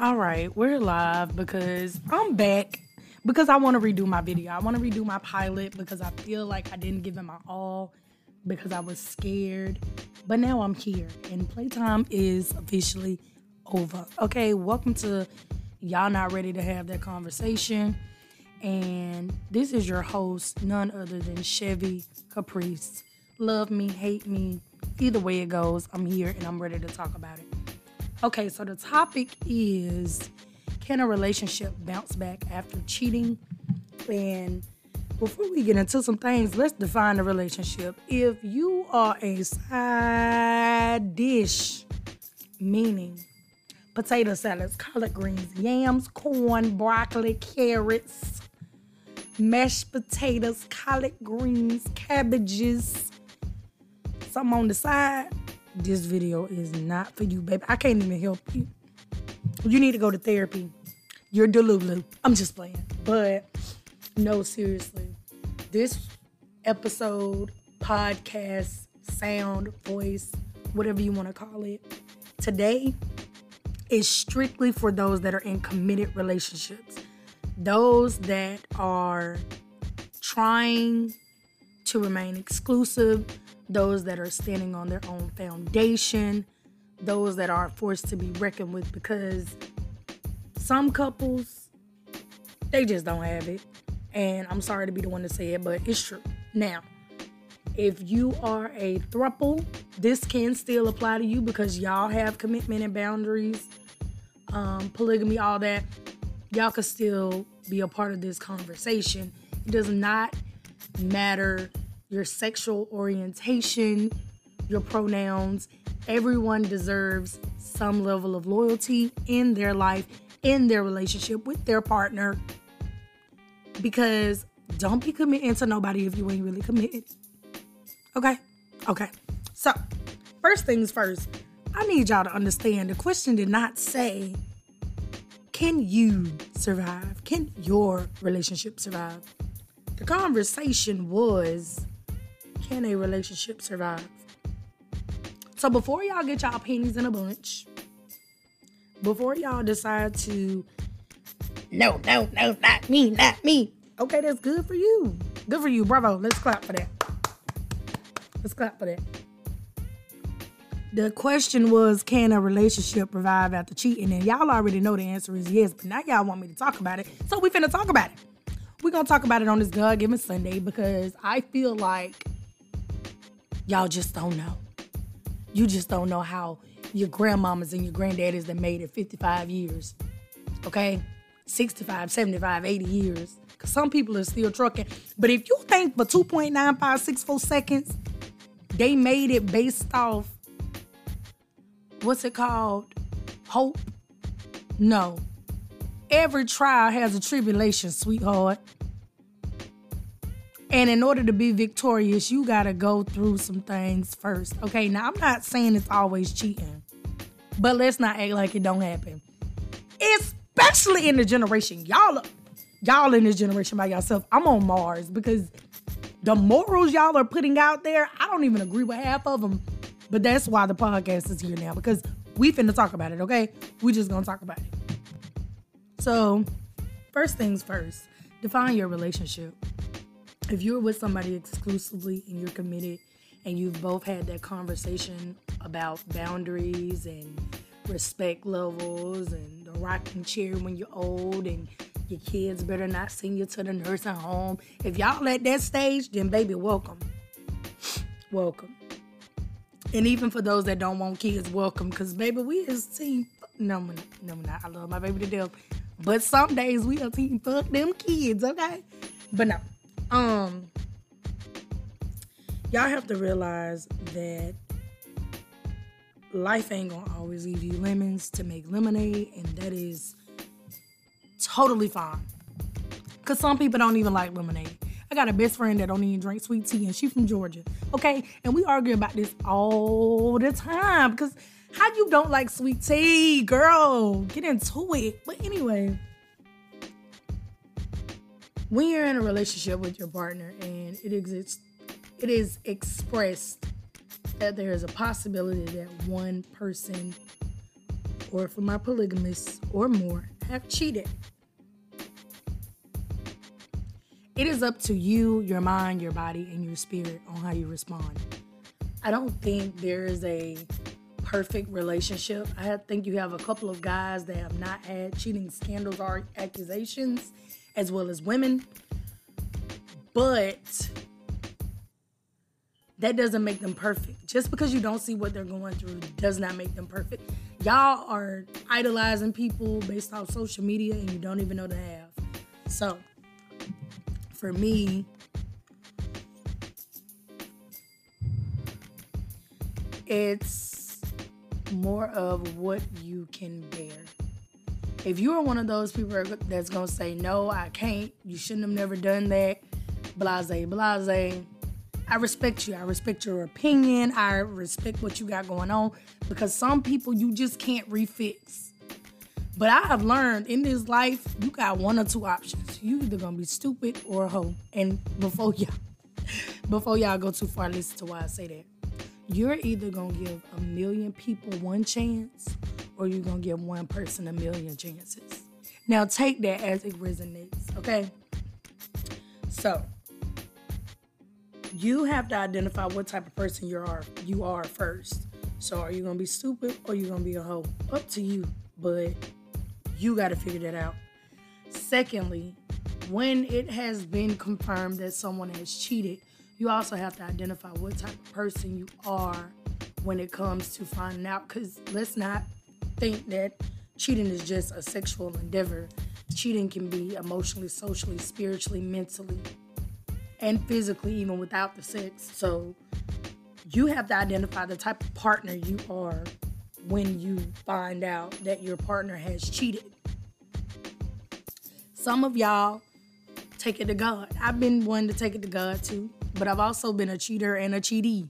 All right, we're live because I'm back because I want to redo my video. I want to redo my pilot because I feel like I didn't give it my all because I was scared. But now I'm here and playtime is officially over. Okay, welcome to Y'all Not Ready to Have That Conversation. And this is your host, none other than Chevy Caprice. Love me, hate me, either way it goes, I'm here and I'm ready to talk about it. Okay, so the topic is can a relationship bounce back after cheating? And before we get into some things, let's define a relationship. If you are a side dish, meaning potato salads, collard greens, yams, corn, broccoli, carrots, mashed potatoes, collard greens, cabbages, something on the side, this video is not for you, baby. I can't even help you. You need to go to therapy. You're delulu. I'm just playing. But no, seriously. This episode, podcast, sound, voice, whatever you want to call it, today is strictly for those that are in committed relationships. Those that are trying to remain exclusive, those that are standing on their own foundation, those that are forced to be reckoned with because some couples, they just don't have it. And I'm sorry to be the one to say it, but it's true. Now, if you are a thruple, this can still apply to you because y'all have commitment and boundaries, um, polygamy, all that. Y'all can still be a part of this conversation. It does not matter your sexual orientation, your pronouns. Everyone deserves some level of loyalty in their life, in their relationship with their partner. Because don't be committing to nobody if you ain't really committed. Okay? Okay. So, first things first, I need y'all to understand the question did not say, can you survive? Can your relationship survive? The conversation was, can a relationship survive? So before y'all get y'all pennies in a bunch, before y'all decide to, no, no, no, not me, not me. Okay, that's good for you. Good for you. Bravo. Let's clap for that. Let's clap for that. The question was, can a relationship revive after cheating? And y'all already know the answer is yes, but now y'all want me to talk about it. So we finna talk about it. We're gonna talk about it on this God Given Sunday because I feel like y'all just don't know. You just don't know how your grandmamas and your granddaddies that made it 55 years. Okay? 65, 75, 80 years. Because some people are still trucking. But if you think for 2.9564 seconds, they made it based off, what's it called? Hope? No. Every trial has a tribulation, sweetheart. And in order to be victorious, you got to go through some things first. Okay, now I'm not saying it's always cheating, but let's not act like it don't happen. Especially in the generation y'all y'all in this generation by yourself. I'm on Mars because the morals y'all are putting out there, I don't even agree with half of them. But that's why the podcast is here now because we finna talk about it, okay? We just gonna talk about it. So, first things first, define your relationship if you're with somebody exclusively and you're committed and you've both had that conversation about boundaries and respect levels and the rocking chair when you're old and your kids better not send you to the nursing home. If y'all at that stage, then baby, welcome. welcome. And even for those that don't want kids, welcome. Cause baby, we is team. No, no, no, I love my baby to death. But some days we are team fuck them kids, okay? But no, um, y'all have to realize that life ain't gonna always leave you lemons to make lemonade, and that is totally fine. Cause some people don't even like lemonade. I got a best friend that don't even drink sweet tea, and she from Georgia. Okay, and we argue about this all the time because how you don't like sweet tea, girl? Get into it. But anyway when you're in a relationship with your partner and it exists, it is expressed that there is a possibility that one person or for my polygamists or more, have cheated. It is up to you, your mind, your body, and your spirit on how you respond. I don't think there is a perfect relationship. I think you have a couple of guys that have not had cheating scandals or accusations, as well as women. But that doesn't make them perfect. Just because you don't see what they're going through does not make them perfect. Y'all are idolizing people based off social media and you don't even know they have. So, for me, it's more of what you can bear. If you are one of those people that's gonna say, No, I can't, you shouldn't have never done that, blase, blase, I respect you. I respect your opinion. I respect what you got going on because some people you just can't refix. But I have learned in this life, you got one or two options. You either gonna be stupid or a hoe. And before y'all, before y'all go too far, listen to why I say that. You're either gonna give a million people one chance, or you're gonna give one person a million chances. Now take that as it resonates, okay? So you have to identify what type of person you are you are first. So are you gonna be stupid or you gonna be a hoe? Up to you. But you got to figure that out. Secondly, when it has been confirmed that someone has cheated, you also have to identify what type of person you are when it comes to finding out. Because let's not think that cheating is just a sexual endeavor. Cheating can be emotionally, socially, spiritually, mentally, and physically, even without the sex. So you have to identify the type of partner you are when you find out that your partner has cheated. Some of y'all take it to God. I've been one to take it to God too, but I've also been a cheater and a cheatee.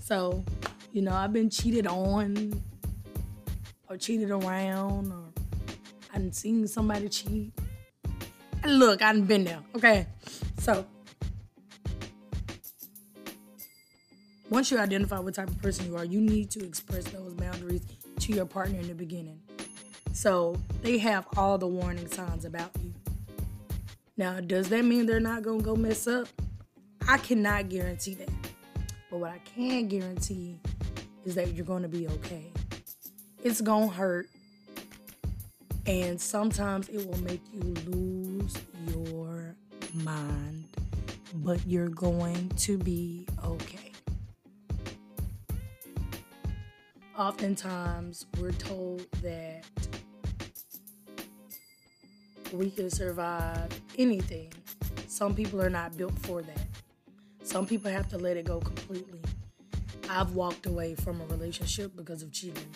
So, you know, I've been cheated on or cheated around or I have seen somebody cheat. Look, I have been there. Okay. So Once you identify what type of person you are, you need to express those boundaries to your partner in the beginning. So they have all the warning signs about you. Now, does that mean they're not to go mess up? I cannot guarantee that. But what I can guarantee is that you're to be okay. It's to hurt. And sometimes it will make you lose your mind. But you're going to be okay. oftentimes we're told that we can survive anything. Some people are not built for that. Some people have to let it go completely. I've walked away from a relationship because of cheating.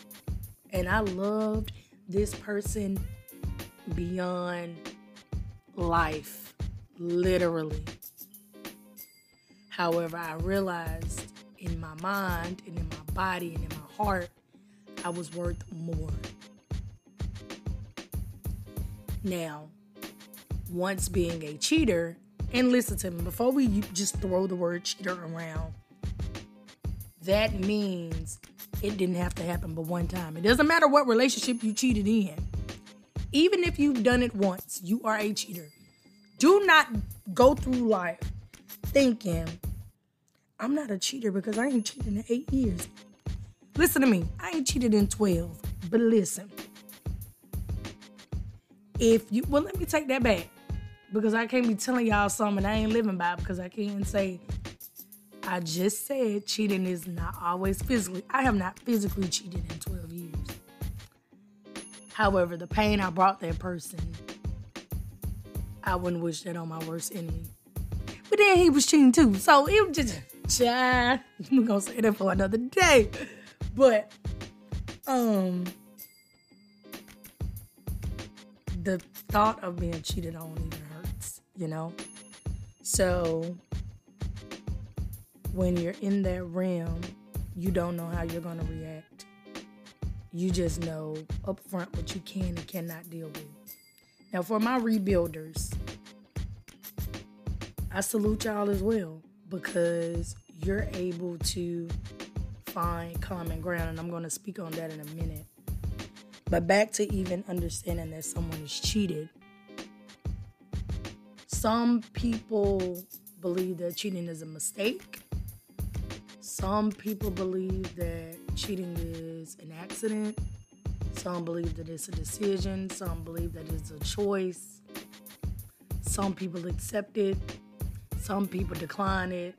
And I loved this person beyond life, literally. However, I realized in my mind and in my body and in my heart, I was worth more. Now, once being a cheater, and listen to me, before we just throw the word cheater around, that means it didn't have to happen but one time. It doesn't matter what relationship you cheated in. Even if you've done it once, you are a cheater. Do not go through life thinking, I'm not a cheater because I ain't cheated in eight years. Listen to me. I ain't cheated in 12, but listen. If you, well, let me take that back because I can't be telling y'all something I ain't living by because I can't say, I just said cheating is not always physically. I have not physically cheated in 12 years. However, the pain I brought that person, I wouldn't wish that on my worst enemy. But then he was cheating too. So it was just, child, we're going to say that for another day. But um the thought of being cheated on even hurts, you know? So when you're in that realm, you don't know how you're gonna react. You just know upfront what you can and cannot deal with. Now for my rebuilders, I salute y'all as well because you're able to find common ground, and I'm going to speak on that in a minute. But back to even understanding that someone is cheated. Some people believe that cheating is a mistake. Some people believe that cheating is an accident. Some believe that it's a decision. Some believe that it's a choice. Some people accept it. Some people decline it.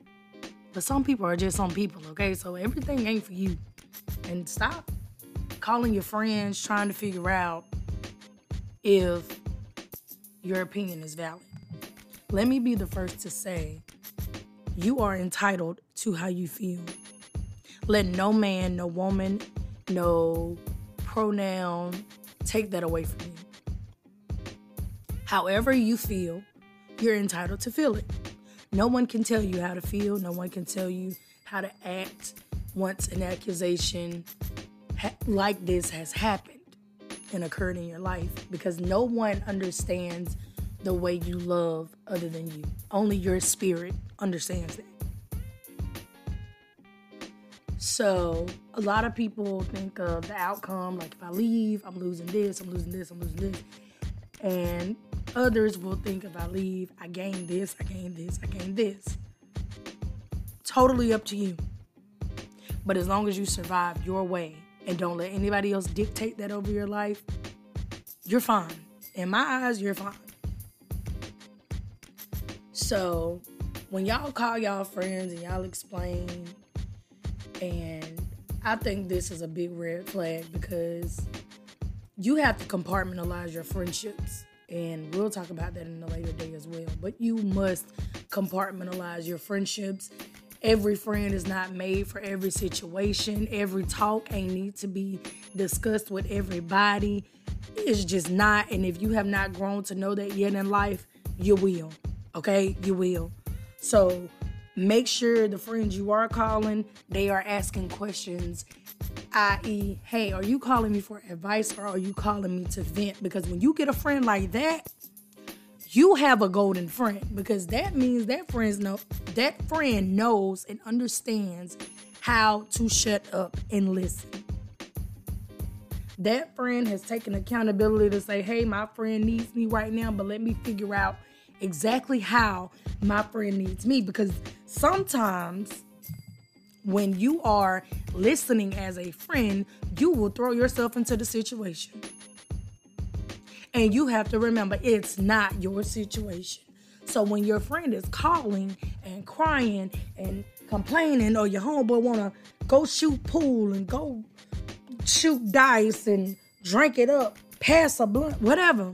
But some people are just some people, okay? So everything ain't for you. And stop calling your friends trying to figure out if your opinion is valid. Let me be the first to say you are entitled to how you feel. Let no man, no woman, no pronoun take that away from you. However you feel, you're entitled to feel it. No one can tell you how to feel, no one can tell you how to act once an accusation ha- like this has happened and occurred in your life because no one understands the way you love other than you. Only your spirit understands that. So, a lot of people think of the outcome like if I leave, I'm losing this, I'm losing this, I'm losing this. And others will think if I leave, I gain this, I gain this, I gain this. Totally up to you. But as long as you survive your way and don't let anybody else dictate that over your life, you're fine. In my eyes, you're fine. So when y'all call y'all friends and y'all explain, and I think this is a big red flag because you have to compartmentalize your friendships. And we'll talk about that in a later day as well. But you must compartmentalize your friendships. Every friend is not made for every situation. Every talk ain't need to be discussed with everybody. It's just not. And if you have not grown to know that yet in life, you will. Okay? You will. So make sure the friends you are calling, they are asking questions, i.e., hey, are you calling me for advice or are you calling me to vent? Because when you get a friend like that, you have a golden friend because that means that friends know that friend knows and understands how to shut up and listen. That friend has taken accountability to say, hey, my friend needs me right now, but let me figure out exactly how my friend needs me because sometimes when you are listening as a friend, you will throw yourself into the situation. And you have to remember it's not your situation. So when your friend is calling and crying and complaining, or your homeboy wanna go shoot pool and go shoot dice and drink it up, pass a blunt, whatever.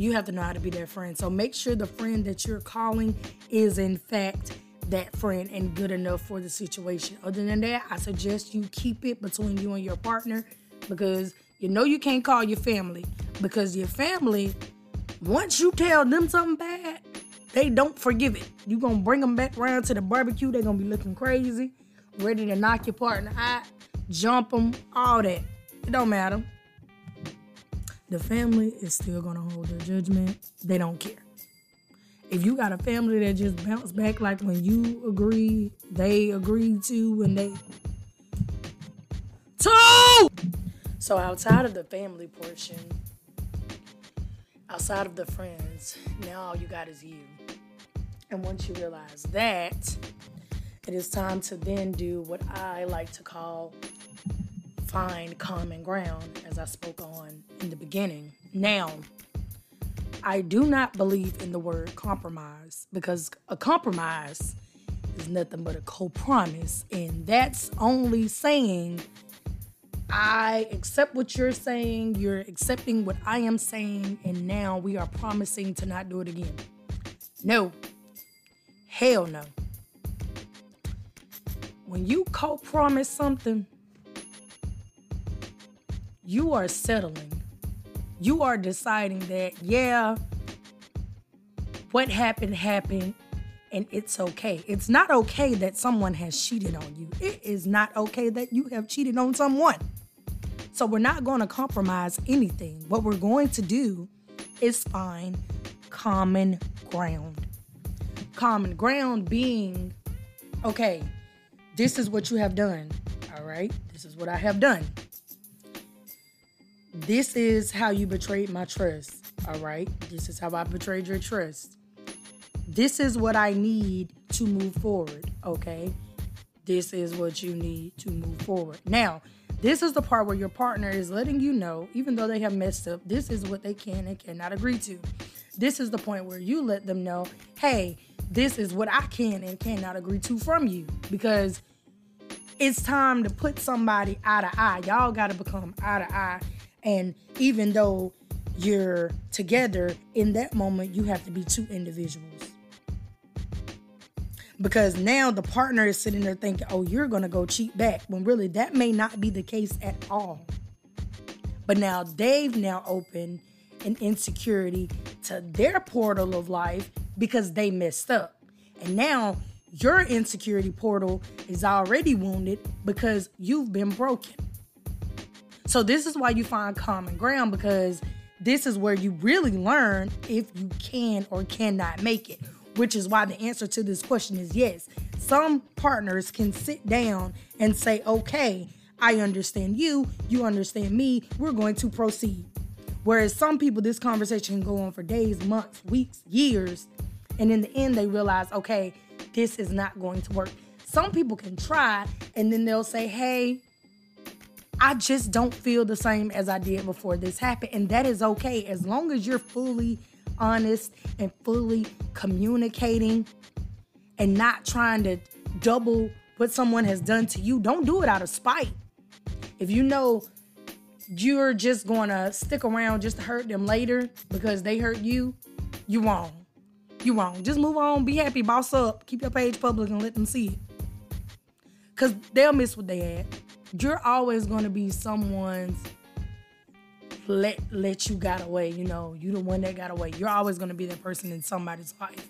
You have to know how to be their friend. So make sure the friend that you're calling is in fact that friend and good enough for the situation. Other than that, I suggest you keep it between you and your partner because you know you can't call your family because your family, once you tell them something bad, they don't forgive it. you going to bring them back around to the barbecue, they're going to be looking crazy, ready to knock your partner out, jump them, all that. It don't matter the family is still gonna hold their judgment. They don't care. If you got a family that just bounce back like when you agree, they agree to, and they two. So outside of the family portion, outside of the friends, now all you got is you. And once you realize that, it is time to then do what I like to call find common ground, as I spoke on in the beginning. Now, I do not believe in the word compromise because a compromise is nothing but a co-promise, and that's only saying I accept what you're saying, you're accepting what I am saying, and now we are promising to not do it again. No. Hell no. When you co promise something, you are settling. You are deciding that, yeah, what happened happened and it's okay. It's not okay that someone has cheated on you. It is not okay that you have cheated on someone. So we're not going to compromise anything. What we're going to do is find common ground. Common ground being, okay, this is what you have done. All right, this is what I have done. This is how you betrayed my trust. All right, this is how I betrayed your trust. This is what I need to move forward. Okay, this is what you need to move forward. Now, this is the part where your partner is letting you know, even though they have messed up, this is what they can and cannot agree to. This is the point where you let them know, hey, this is what I can and cannot agree to from you. Because it's time to put somebody eye to eye. Y'all got to become eye to eye. And even though you're together, in that moment, you have to be two individuals because now the partner is sitting there thinking, oh, you're going to go cheat back, when really that may not be the case at all. But now they've now opened an insecurity to their portal of life because they messed up. And now your insecurity portal is already wounded because you've been broken. So, this is why you find common ground because this is where you really learn if you can or cannot make it which is why the answer to this question is yes. Some partners can sit down and say, okay, I understand you, you understand me, we're going to proceed. Whereas some people, this conversation can go on for days, months, weeks, years, and in the end, they realize, okay, this is not going to work. Some people can try, and then they'll say, hey, I just don't feel the same as I did before this happened. And that is okay as long as you're fully honest and fully communicating and not trying to double what someone has done to you. Don't do it out of spite. If you know you're just to stick around just to hurt them later because they hurt you, you wrong. You wrong. Just move on, be happy, boss up, keep your page public and let them see it. Cause they'll miss what they had. You're always gonna be someone's let let you got away. You know, you the one that got away. You're always gonna be that person in somebody's life,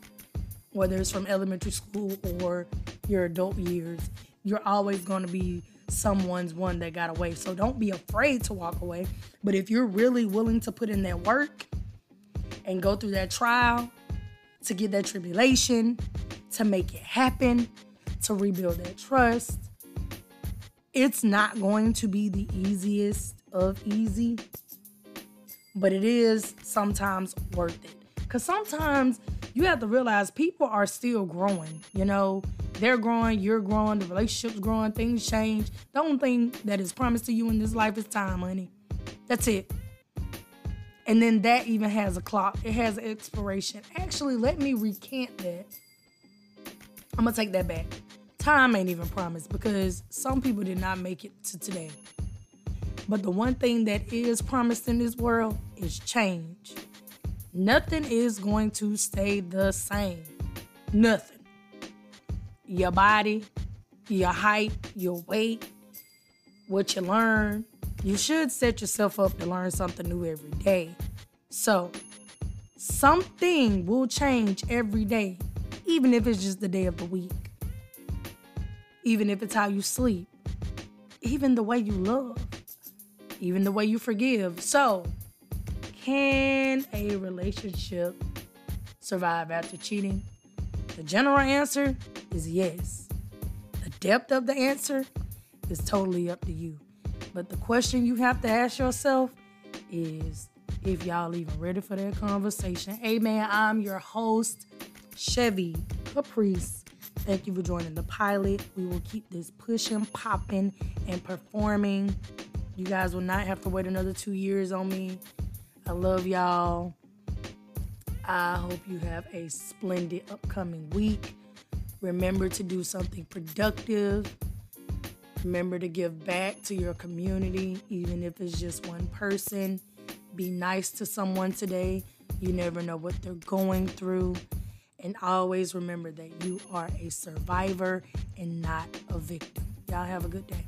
whether it's from elementary school or your adult years. You're always gonna be someone's one that got away. So don't be afraid to walk away. But if you're really willing to put in that work and go through that trial to get that tribulation, to make it happen, to rebuild that trust, it's not going to be the easiest of easy but it is sometimes worth it. Because sometimes you have to realize people are still growing. You know, they're growing, you're growing, the relationship's growing, things change. The only thing that is promised to you in this life is time, honey. That's it. And then that even has a clock, it has an expiration. Actually, let me recant that. I'm gonna take that back. Time ain't even promised because some people did not make it to today. But the one thing that is promised in this world is change. Nothing is going to stay the same. Nothing. Your body, your height, your weight, what you learn. You should set yourself up to learn something new every day. So, something will change every day, even if it's just the day of the week, even if it's how you sleep, even the way you love even the way you forgive. So, can a relationship survive after cheating? The general answer is yes. The depth of the answer is totally up to you. But the question you have to ask yourself is if y'all even ready for that conversation. Hey man, I'm your host, Chevy Caprice. Thank you for joining the pilot. We will keep this pushing, popping, and performing. You guys will not have to wait another two years on me. I love y'all. I hope you have a splendid upcoming week. Remember to do something productive. Remember to give back to your community, even if it's just one person. Be nice to someone today. You never know what they're going through. And always remember that you are a survivor and not a victim. Y'all have a good day.